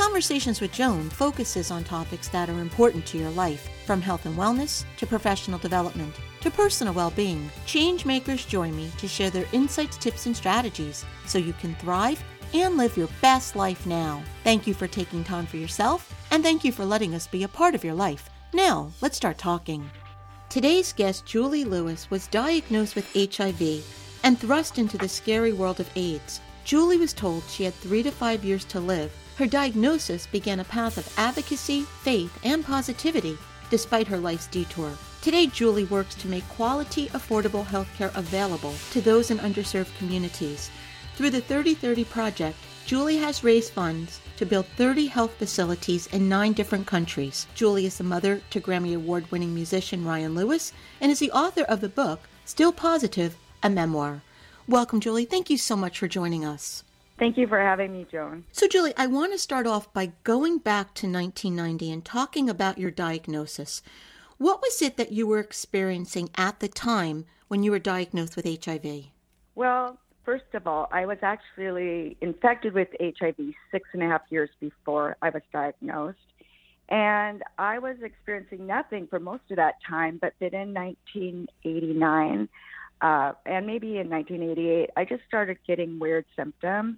Conversations with Joan focuses on topics that are important to your life, from health and wellness to professional development to personal well being. Change makers join me to share their insights, tips, and strategies so you can thrive and live your best life now. Thank you for taking time for yourself, and thank you for letting us be a part of your life. Now, let's start talking. Today's guest, Julie Lewis, was diagnosed with HIV and thrust into the scary world of AIDS. Julie was told she had three to five years to live. Her diagnosis began a path of advocacy, faith, and positivity despite her life's detour. Today, Julie works to make quality, affordable healthcare available to those in underserved communities. Through the 3030 Project, Julie has raised funds to build 30 health facilities in nine different countries. Julie is the mother to Grammy Award winning musician Ryan Lewis and is the author of the book, Still Positive a memoir. Welcome, Julie. Thank you so much for joining us. Thank you for having me, Joan. So, Julie, I want to start off by going back to 1990 and talking about your diagnosis. What was it that you were experiencing at the time when you were diagnosed with HIV? Well, first of all, I was actually infected with HIV six and a half years before I was diagnosed. And I was experiencing nothing for most of that time, but then in 1989, uh, and maybe in 1988, I just started getting weird symptoms.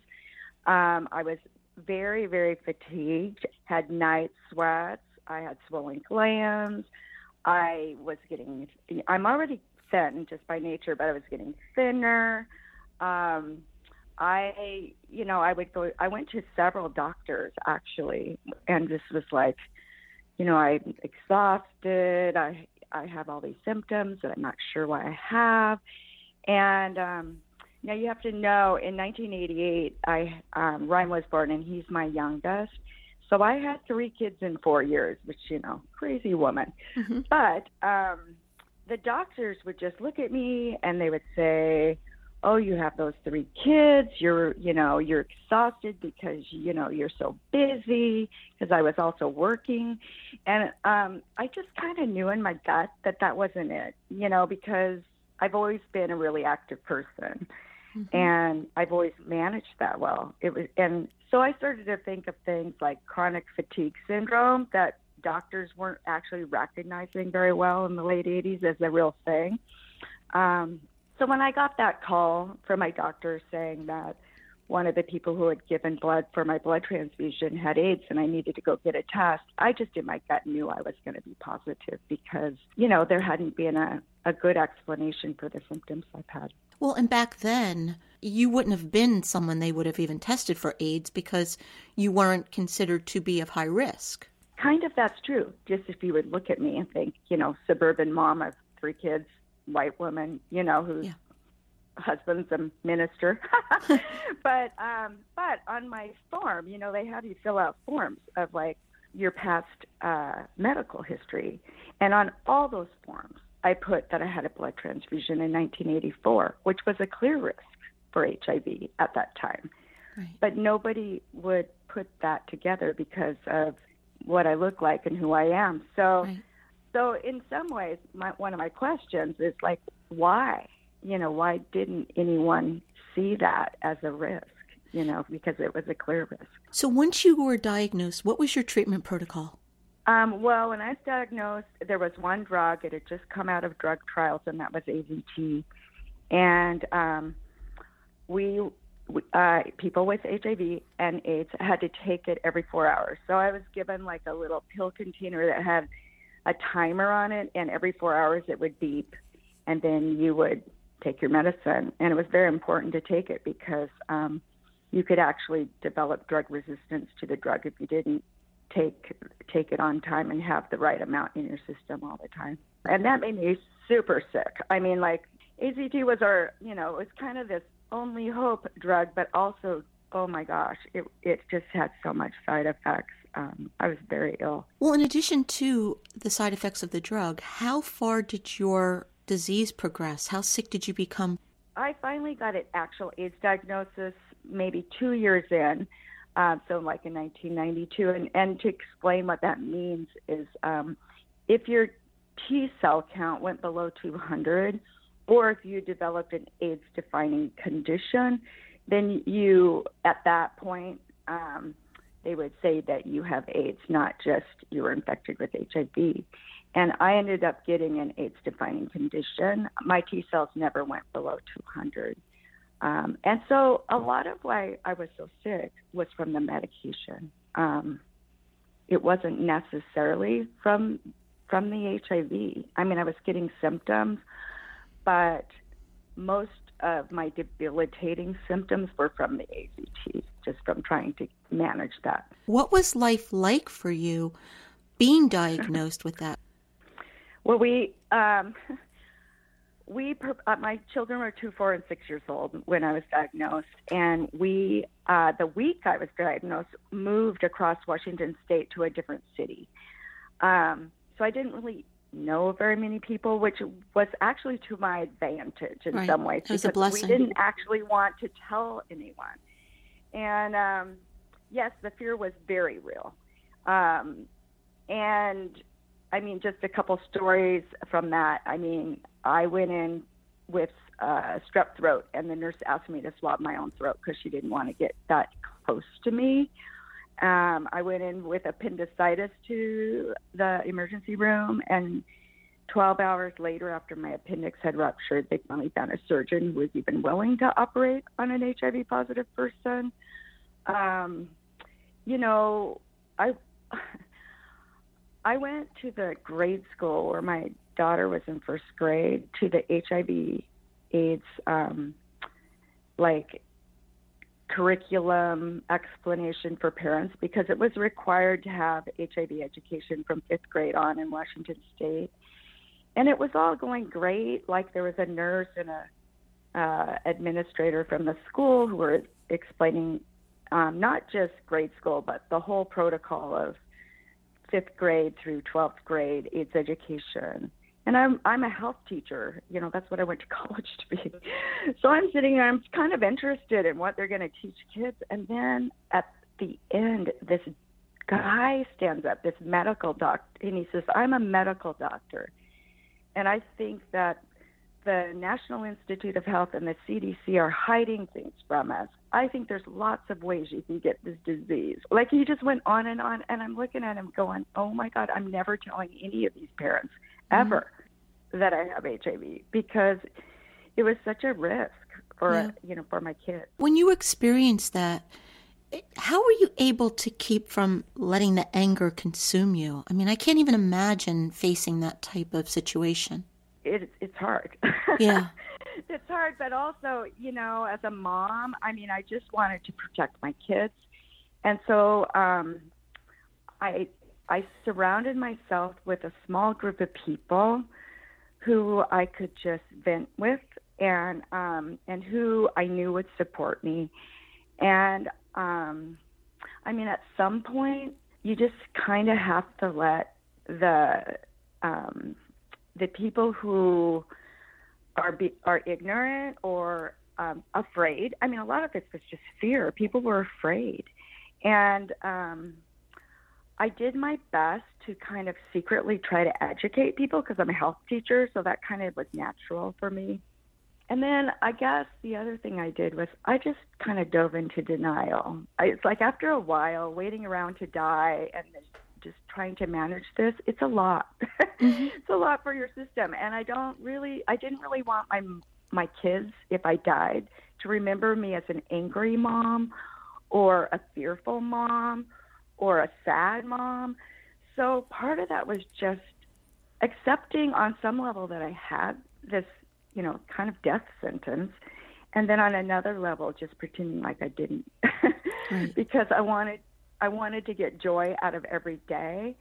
Um, I was very, very fatigued, had night sweats, I had swollen glands. I was getting, I'm already thin just by nature, but I was getting thinner. Um, I, you know, I would go, I went to several doctors actually, and this was like, you know, I'm exhausted. I I have all these symptoms that I'm not sure why I have. And um, now you have to know in 1988, I um, Ryan was born and he's my youngest. So I had three kids in four years, which you know, crazy woman. Mm-hmm. But um, the doctors would just look at me and they would say, "Oh, you have those three kids. You're, you know, you're exhausted because you know you're so busy." Because I was also working, and um, I just kind of knew in my gut that that wasn't it. You know, because I've always been a really active person. Mm-hmm. And I've always managed that well. It was, and so I started to think of things like chronic fatigue syndrome that doctors weren't actually recognizing very well in the late 80s as a real thing. Um, so when I got that call from my doctor saying that one of the people who had given blood for my blood transfusion had AIDS and I needed to go get a test, I just in my gut knew I was going to be positive because, you know, there hadn't been a, a good explanation for the symptoms I've had. Well, and back then, you wouldn't have been someone they would have even tested for AIDS because you weren't considered to be of high risk. Kind of that's true. Just if you would look at me and think, you know, suburban mom of three kids, white woman, you know, whose yeah. husband's a minister. but um but on my form, you know, they have you fill out forms of like your past uh medical history. And on all those forms, I put that I had a blood transfusion in 1984, which was a clear risk for HIV at that time. Right. But nobody would put that together because of what I look like and who I am. So, right. so in some ways, my, one of my questions is like, why? You know, why didn't anyone see that as a risk? You know, because it was a clear risk. So, once you were diagnosed, what was your treatment protocol? Um, well, when I was diagnosed, there was one drug. It had just come out of drug trials, and that was AZT. And um, we, uh, people with HIV and AIDS, had to take it every four hours. So I was given like a little pill container that had a timer on it, and every four hours it would beep, and then you would take your medicine. And it was very important to take it because um, you could actually develop drug resistance to the drug if you didn't take take it on time and have the right amount in your system all the time. And that made me super sick. I mean, like AZT was our, you know, it was kind of this only hope drug, but also, oh my gosh, it it just had so much side effects. um, I was very ill. Well, in addition to the side effects of the drug, how far did your disease progress? How sick did you become? I finally got an actual AIDS diagnosis maybe two years in, uh, so like in 1992. And, and to explain what that means is um, if your T cell count went below 200, or if you developed an AIDS defining condition, then you, at that point, um, they would say that you have AIDS, not just you were infected with HIV. And I ended up getting an AIDS defining condition. My T cells never went below 200. Um, and so a lot of why I was so sick was from the medication. Um, it wasn't necessarily from from the HIV. I mean, I was getting symptoms, but most of my debilitating symptoms were from the AZT, just from trying to manage that. What was life like for you being diagnosed with that? Well, we um, we uh, my children were two, four, and six years old when I was diagnosed, and we uh, the week I was diagnosed moved across Washington State to a different city. Um, so I didn't really know very many people, which was actually to my advantage in right. some ways it was a blessing. we didn't actually want to tell anyone. And um, yes, the fear was very real. Um, and I mean, just a couple stories from that. I mean, I went in with uh, strep throat, and the nurse asked me to swab my own throat because she didn't want to get that close to me. Um, I went in with appendicitis to the emergency room, and 12 hours later, after my appendix had ruptured, they finally found a surgeon who was even willing to operate on an HIV positive person. Um, you know, I I went to the grade school where my daughter was in first grade to the HIV AIDS um, like curriculum explanation for parents because it was required to have HIV education from fifth grade on in Washington State. And it was all going great. Like there was a nurse and a uh, administrator from the school who were explaining um, not just grade school, but the whole protocol of fifth grade through 12th grade AIDS education. And I'm I'm a health teacher. You know, that's what I went to college to be. So I'm sitting there, I'm kind of interested in what they're going to teach kids. And then at the end, this guy stands up, this medical doctor, and he says, I'm a medical doctor. And I think that the National Institute of Health and the CDC are hiding things from us. I think there's lots of ways you can get this disease. Like he just went on and on, and I'm looking at him going, "Oh my God, I'm never telling any of these parents ever mm-hmm. that I have HIV because it was such a risk for yeah. you know for my kids." When you experienced that, how were you able to keep from letting the anger consume you? I mean, I can't even imagine facing that type of situation it, it's hard. Yeah. it's hard, but also, you know, as a mom, I mean, I just wanted to protect my kids. And so um, I I surrounded myself with a small group of people who I could just vent with and um, and who I knew would support me. And um, I mean, at some point, you just kind of have to let the um, the people who are be, are ignorant or um, afraid. I mean, a lot of it was just fear. People were afraid, and um, I did my best to kind of secretly try to educate people because I'm a health teacher, so that kind of was natural for me. And then I guess the other thing I did was I just kind of dove into denial. I, it's like after a while, waiting around to die and just trying to manage this, it's a lot. Mm-hmm. it's a lot for your system, and I don't really, I didn't really want my my kids, if I died, to remember me as an angry mom, or a fearful mom, or a sad mom. So part of that was just accepting on some level that I had this, you know, kind of death sentence. And then on another level, just pretending like I didn't, right. because I wanted I wanted to get joy out of every day.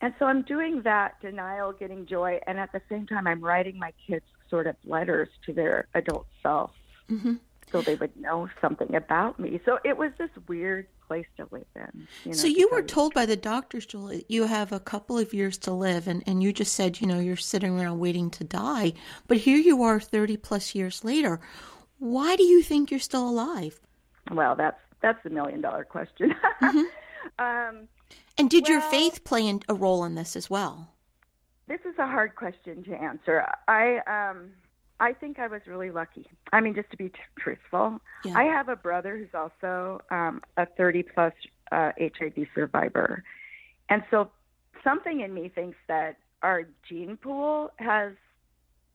And so I'm doing that denial, getting joy, and at the same time, I'm writing my kids sort of letters to their adult self mm-hmm. so they would know something about me. So it was this weird place to live in. You know, so you were told by the doctors, Julie, you have a couple of years to live, and, and you just said, you know, you're sitting around waiting to die. But here you are 30 plus years later. Why do you think you're still alive? Well, that's that's the million dollar question. mm-hmm. um, and did well, your faith play in, a role in this as well? This is a hard question to answer. I um, I think I was really lucky. I mean, just to be t- truthful, yeah. I have a brother who's also um, a 30 plus uh, HIV survivor. And so something in me thinks that our gene pool has,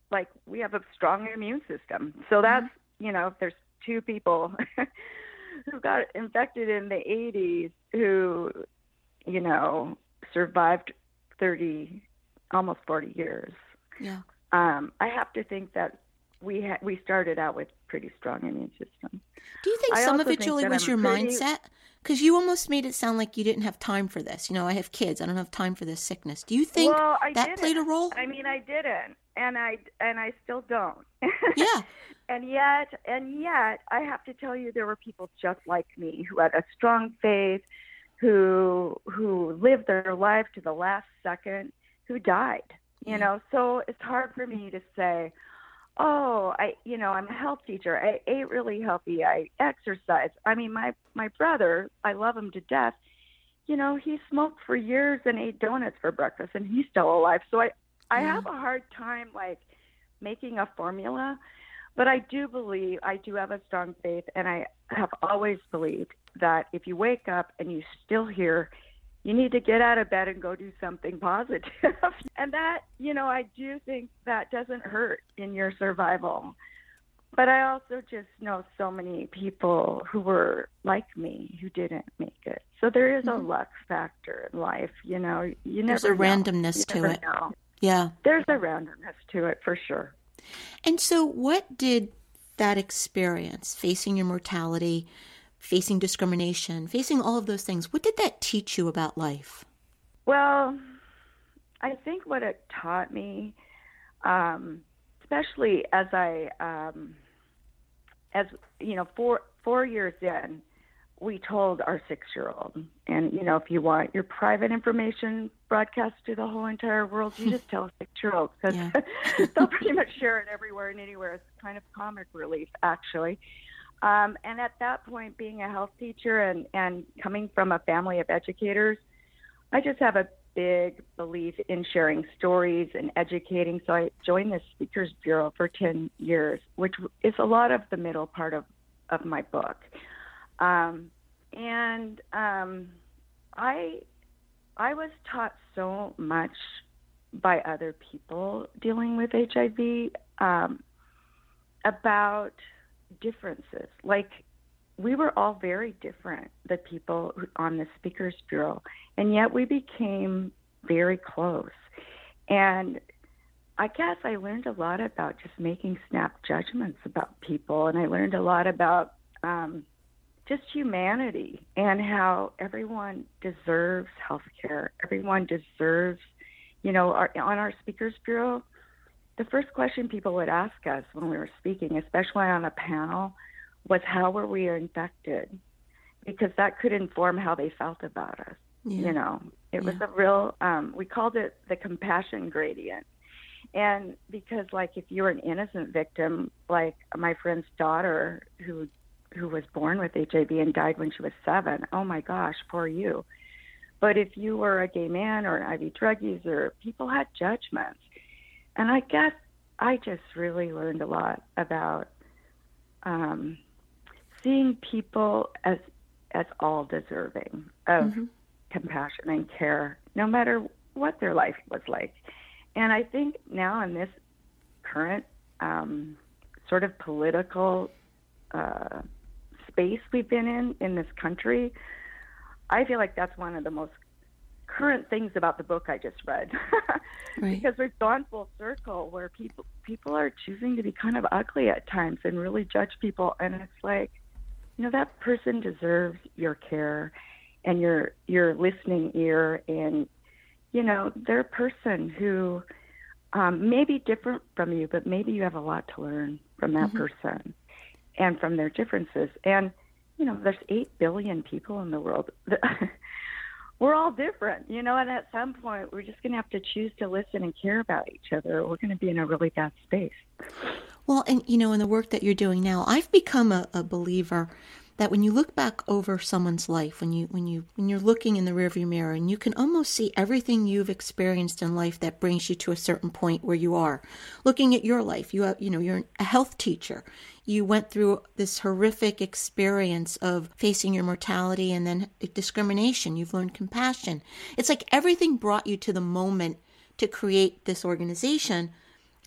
like, we have a strong immune system. So mm-hmm. that's, you know, if there's two people who got infected in the 80s who, you know, survived 30, almost 40 years. Yeah um, I have to think that we ha- we started out with pretty strong immune system. Do you think I some of it, Julie, was I'm your pretty... mindset? Because you almost made it sound like you didn't have time for this. You know, I have kids; I don't have time for this sickness. Do you think well, that didn't. played a role? I mean, I didn't, and I and I still don't. Yeah. And yet, and yet, I have to tell you, there were people just like me who had a strong faith, who who lived their life to the last second, who died you mm-hmm. know? So it's hard for me to say oh i you know i'm a health teacher. I ate really healthy. I exercise i mean my my brother i love him to death. You know he smoked for years and ate donuts for breakfast and he's still alive. So i i yeah. have a hard time like making a formula but i do believe i do have a strong faith and i have always believed that if you wake up and you still hear you need to get out of bed and go do something positive. and that, you know, I do think that doesn't hurt in your survival. But I also just know so many people who were like me who didn't make it. So there is mm-hmm. a luck factor in life, you know. You never There's a randomness to it. Know. Yeah. There's a randomness to it for sure. And so what did that experience facing your mortality facing discrimination, facing all of those things. What did that teach you about life? Well, I think what it taught me, um, especially as I, um, as you know, four four years in, we told our six year old, and you know, if you want your private information broadcast to the whole entire world, you just tell a six year old because yeah. they'll pretty much share it everywhere and anywhere. It's kind of comic relief, actually. Um, and at that point, being a health teacher and, and coming from a family of educators, I just have a big belief in sharing stories and educating. So I joined the Speakers Bureau for 10 years, which is a lot of the middle part of, of my book. Um, and um, I, I was taught so much by other people dealing with HIV um, about – differences. Like we were all very different, the people on the Speakers Bureau, and yet we became very close. And I guess I learned a lot about just making snap judgments about people, and I learned a lot about um, just humanity and how everyone deserves health care. Everyone deserves, you know, our, on our Speakers Bureau, the first question people would ask us when we were speaking, especially on a panel, was how were we infected? Because that could inform how they felt about us. Yeah. You know, it yeah. was a real, um, we called it the compassion gradient. And because, like, if you were an innocent victim, like my friend's daughter who who was born with HIV and died when she was seven. Oh my gosh, poor you. But if you were a gay man or an IV drug user, people had judgments and I guess I just really learned a lot about um, seeing people as as all deserving of mm-hmm. compassion and care, no matter what their life was like. And I think now in this current um, sort of political uh, space we've been in in this country, I feel like that's one of the most current things about the book I just read right. because we've gone full circle where people people are choosing to be kind of ugly at times and really judge people and it's like you know that person deserves your care and your your listening ear and you know they're a person who um, may be different from you but maybe you have a lot to learn from that mm-hmm. person and from their differences and you know, there's 8 billion people in the world. we're all different, you know, and at some point we're just going to have to choose to listen and care about each other. We're going to be in a really bad space. Well, and you know, in the work that you're doing now, I've become a, a believer that when you look back over someone's life, when you when you when you're looking in the rearview mirror, and you can almost see everything you've experienced in life that brings you to a certain point where you are. Looking at your life, you have, you know, you're a health teacher. You went through this horrific experience of facing your mortality and then discrimination. You've learned compassion. It's like everything brought you to the moment to create this organization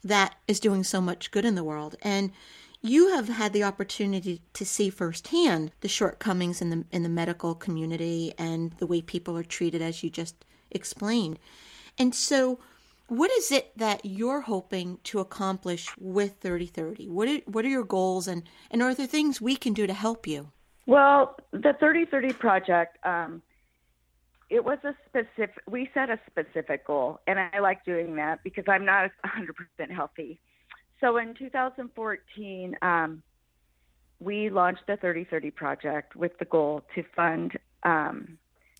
that is doing so much good in the world. And you have had the opportunity to see firsthand the shortcomings in the in the medical community and the way people are treated as you just explained. And so what is it that you're hoping to accomplish with 3030? What are, what are your goals and, and are there things we can do to help you? Well, the 3030 project, um, it was a specific, we set a specific goal, and I like doing that because I'm not 100% healthy. So in 2014, um, we launched the 3030 project with the goal to fund um,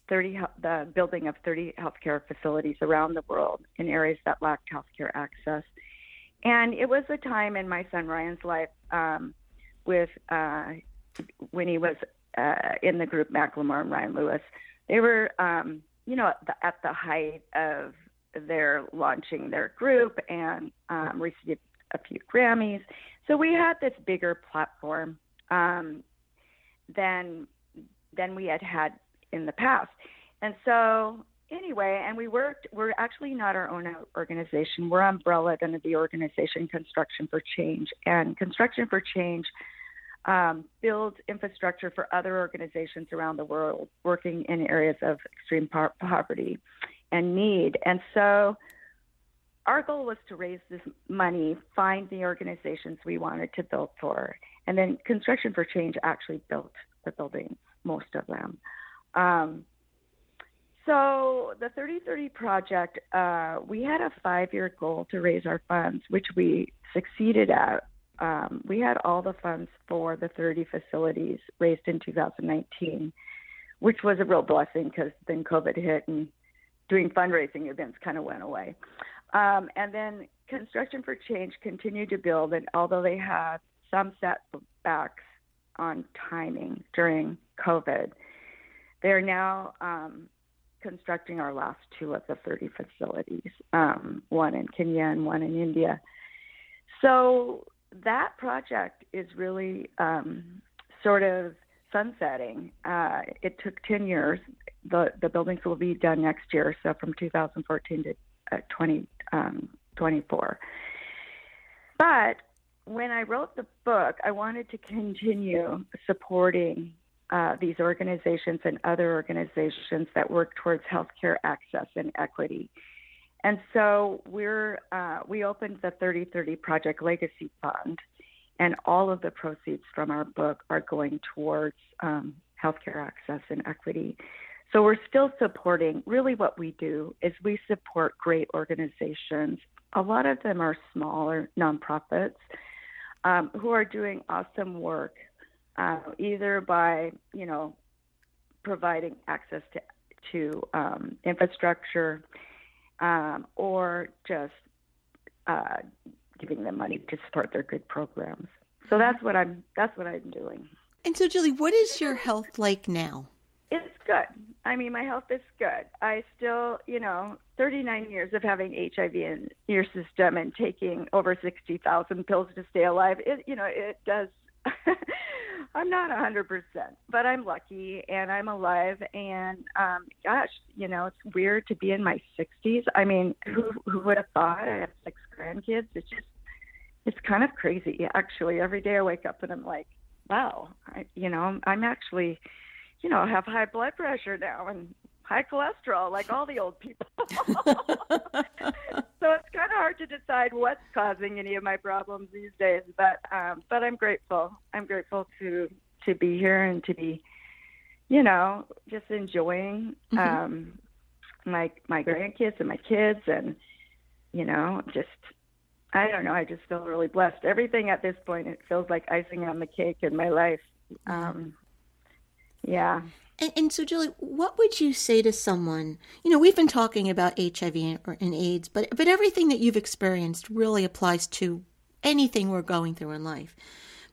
30 the building of 30 healthcare facilities around the world in areas that lacked healthcare access. And it was a time in my son Ryan's life um, with uh, when he was uh, in the group Macklemore and Ryan Lewis. They were, um, you know, at the, at the height of their launching their group and um, a few Grammys. So we had this bigger platform um, than than we had had in the past. And so anyway, and we worked. We're actually not our own organization. We're umbrella under the organization Construction for Change, and Construction for Change um, builds infrastructure for other organizations around the world working in areas of extreme poverty and need. And so our goal was to raise this money, find the organizations we wanted to build for, and then Construction for Change actually built the buildings, most of them. Um, so the 3030 project, uh, we had a five-year goal to raise our funds, which we succeeded at. Um, we had all the funds for the 30 facilities raised in 2019, which was a real blessing because then COVID hit and doing fundraising events kind of went away. Um, and then Construction for Change continued to build, and although they had some setbacks on timing during COVID, they are now um, constructing our last two of the 30 facilities, um, one in Kenya and one in India. So that project is really um, sort of sunsetting. Uh, it took 10 years. The, the buildings will be done next year, so from 2014 to uh, 2024. Um, but when I wrote the book, I wanted to continue supporting uh, these organizations and other organizations that work towards healthcare access and equity. And so we're uh, we opened the 3030 Project Legacy Fund, and all of the proceeds from our book are going towards um, healthcare access and equity. So we're still supporting. Really, what we do is we support great organizations. A lot of them are smaller nonprofits um, who are doing awesome work, uh, either by you know providing access to to um, infrastructure um, or just uh, giving them money to support their good programs. So that's what I'm that's what I'm doing. And so, Julie, what is your health like now? It's good. I mean, my health is good. I still, you know, 39 years of having HIV in your system and taking over 60,000 pills to stay alive. It, you know, it does. I'm not 100%, but I'm lucky and I'm alive. And um, gosh, you know, it's weird to be in my 60s. I mean, who who would have thought I have six grandkids? It's just, it's kind of crazy. Actually, every day I wake up and I'm like, wow, I, you know, I'm, I'm actually you know, have high blood pressure now and high cholesterol like all the old people. so it's kind of hard to decide what's causing any of my problems these days. But um, but I'm grateful. I'm grateful to to be here and to be, you know, just enjoying mm-hmm. um, my my grandkids and my kids and you know just I don't know. I just feel really blessed. Everything at this point it feels like icing on the cake in my life. Um, Yeah. And, and, so, Julie, what would you say to someone? You know, we've been talking about HIV and, AIDS, but but everything that you've experienced really applies to anything we're going through in life.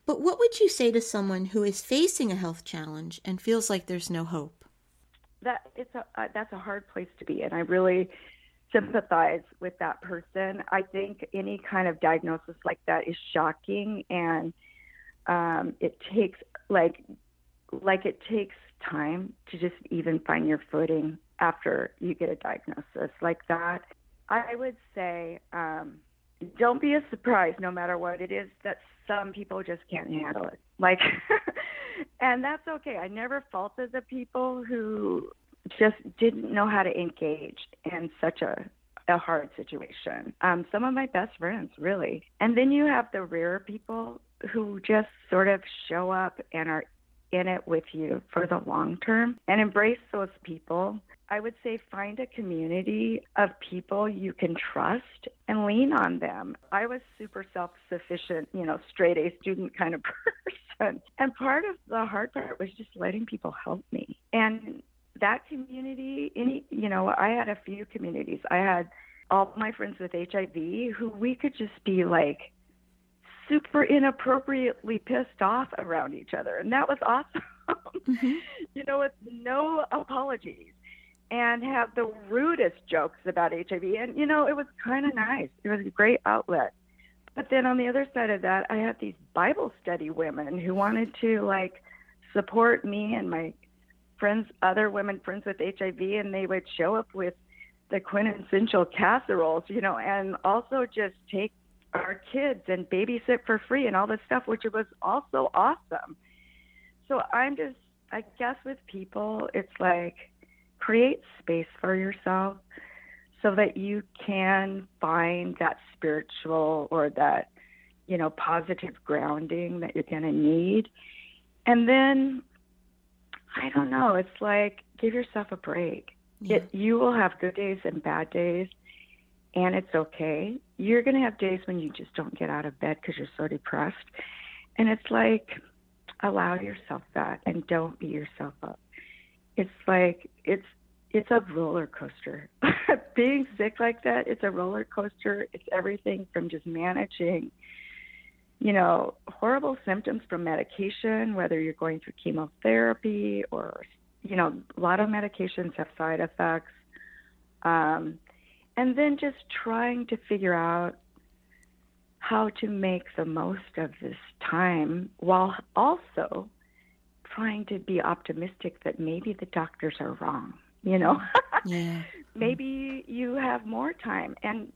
But what would you say to someone who is facing a health challenge and feels like there's no hope? That it's a uh, that's a hard place to be, and I really sympathize with that person. I think any kind of diagnosis like that is shocking, and um, it takes like like it takes time to just even find your footing after you get a diagnosis like that. I would say um, don't be a surprise no matter what it is that some people just can't handle it. Like, and that's okay. I never faulted the people who just didn't know how to engage in such a a hard situation. Um, some of my best friends, really. And then you have the rare people who just sort of show up and are in it with you for the long term and embrace those people. I would say find a community of people you can trust and lean on them. I was super self sufficient, you know, straight A student kind of person. And part of the hard part was just letting people help me. And that community, any, you know, I had a few communities. I had all my friends with HIV who we could just be like, super inappropriately pissed off around each other. And that was awesome. Mm-hmm. you know, with no apologies and have the rudest jokes about HIV. And, you know, it was kind of nice. It was a great outlet. But then on the other side of that, I had these Bible study women who wanted to like support me and my friends, other women friends with HIV, and they would show up with the quintessential casseroles, you know, and also just take our kids and babysit for free and all this stuff, which was also awesome. So I'm just, I guess with people, it's like create space for yourself so that you can find that spiritual or that, you know, positive grounding that you're going to need. And then, I don't know, it's like give yourself a break. Yeah. It, you will have good days and bad days and it's okay. You're going to have days when you just don't get out of bed because you're so depressed. And it's like, allow yourself that and don't beat yourself up. It's like, it's, it's a roller coaster. Being sick like that, it's a roller coaster. It's everything from just managing, you know, horrible symptoms from medication, whether you're going through chemotherapy or, you know, a lot of medications have side effects. Um, and then just trying to figure out how to make the most of this time while also trying to be optimistic that maybe the doctors are wrong you know? Yeah. maybe you have more time. And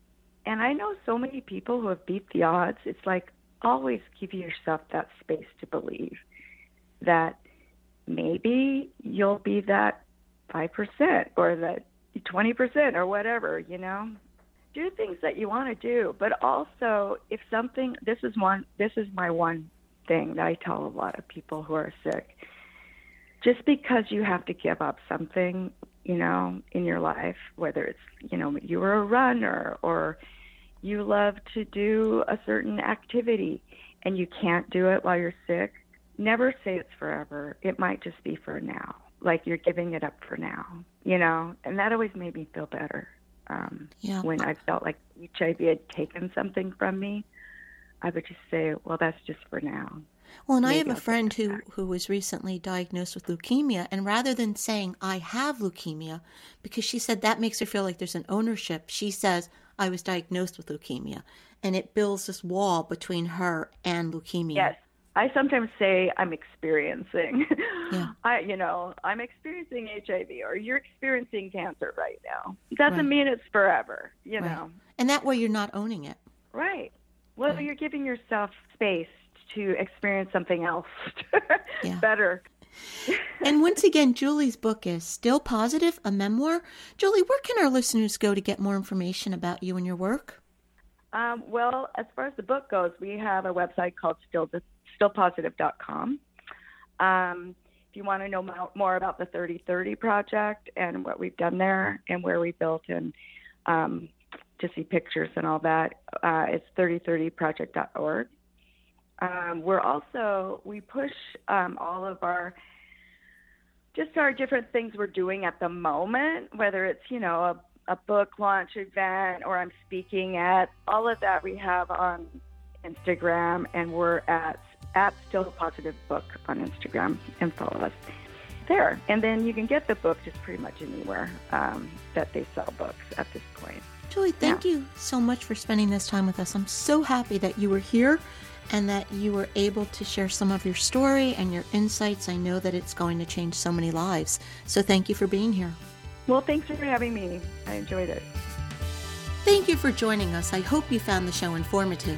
and i know so many people who have beat the odds. It's like always give yourself that space to believe that maybe you'll be that 5% or that 20% or whatever, you know. Do things that you want to do, but also if something this is one this is my one thing that I tell a lot of people who are sick. Just because you have to give up something, you know, in your life, whether it's, you know, you were a runner or you love to do a certain activity and you can't do it while you're sick, never say it's forever. It might just be for now like you're giving it up for now, you know, and that always made me feel better. Um, yeah. When I felt like HIV had taken something from me, I would just say, well, that's just for now. Well, and Maybe I have a I'll friend who, who was recently diagnosed with leukemia, and rather than saying, I have leukemia, because she said that makes her feel like there's an ownership, she says, I was diagnosed with leukemia. And it builds this wall between her and leukemia. Yes. I sometimes say I'm experiencing. Yeah. I, you know, I'm experiencing HIV, or you're experiencing cancer right now. Doesn't right. mean it's forever, you right. know. And that way, you're not owning it. Right. Well, right. you're giving yourself space to experience something else yeah. better. and once again, Julie's book is Still Positive, a memoir. Julie, where can our listeners go to get more information about you and your work? Um, well, as far as the book goes, we have a website called Still stillpositive.com. Um, if you want to know more about the 3030 project and what we've done there and where we built and um, to see pictures and all that, uh, it's 3030project.org. Um, we're also, we push um, all of our just our different things we're doing at the moment, whether it's, you know, a, a book launch event or I'm speaking at, all of that we have on Instagram, and we're at at Still Positive Book on Instagram and follow us there. And then you can get the book just pretty much anywhere um, that they sell books at this point. Julie, thank yeah. you so much for spending this time with us. I'm so happy that you were here and that you were able to share some of your story and your insights. I know that it's going to change so many lives. So thank you for being here. Well, thanks for having me. I enjoyed it. Thank you for joining us. I hope you found the show informative.